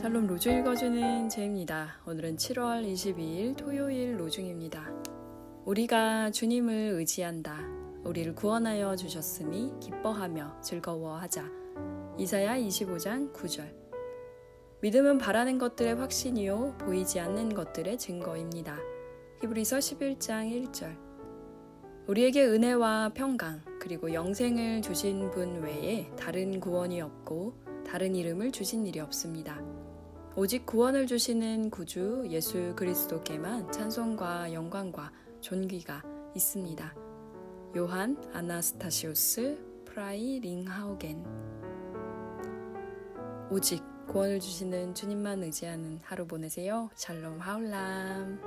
샬롬 로중 읽어주는 제입니다. 오늘은 7월 22일 토요일 로중입니다. 우리가 주님을 의지한다. 우리를 구원하여 주셨으니 기뻐하며 즐거워하자. 이사야 25장 9절. 믿음은 바라는 것들의 확신이요 보이지 않는 것들의 증거입니다. 히브리서 11장 1절. 우리에게 은혜와 평강 그리고 영생을 주신 분 외에 다른 구원이 없고 다른 이름을 주신 일이 없습니다. 오직 구원을 주시는 구주 예수 그리스도께만 찬송과 영광과 존귀가 있습니다. 요한 아나스타시우스 프라이 링하우겐 오직 구원을 주시는 주님만 의지하는 하루 보내세요. 샬롬 하울람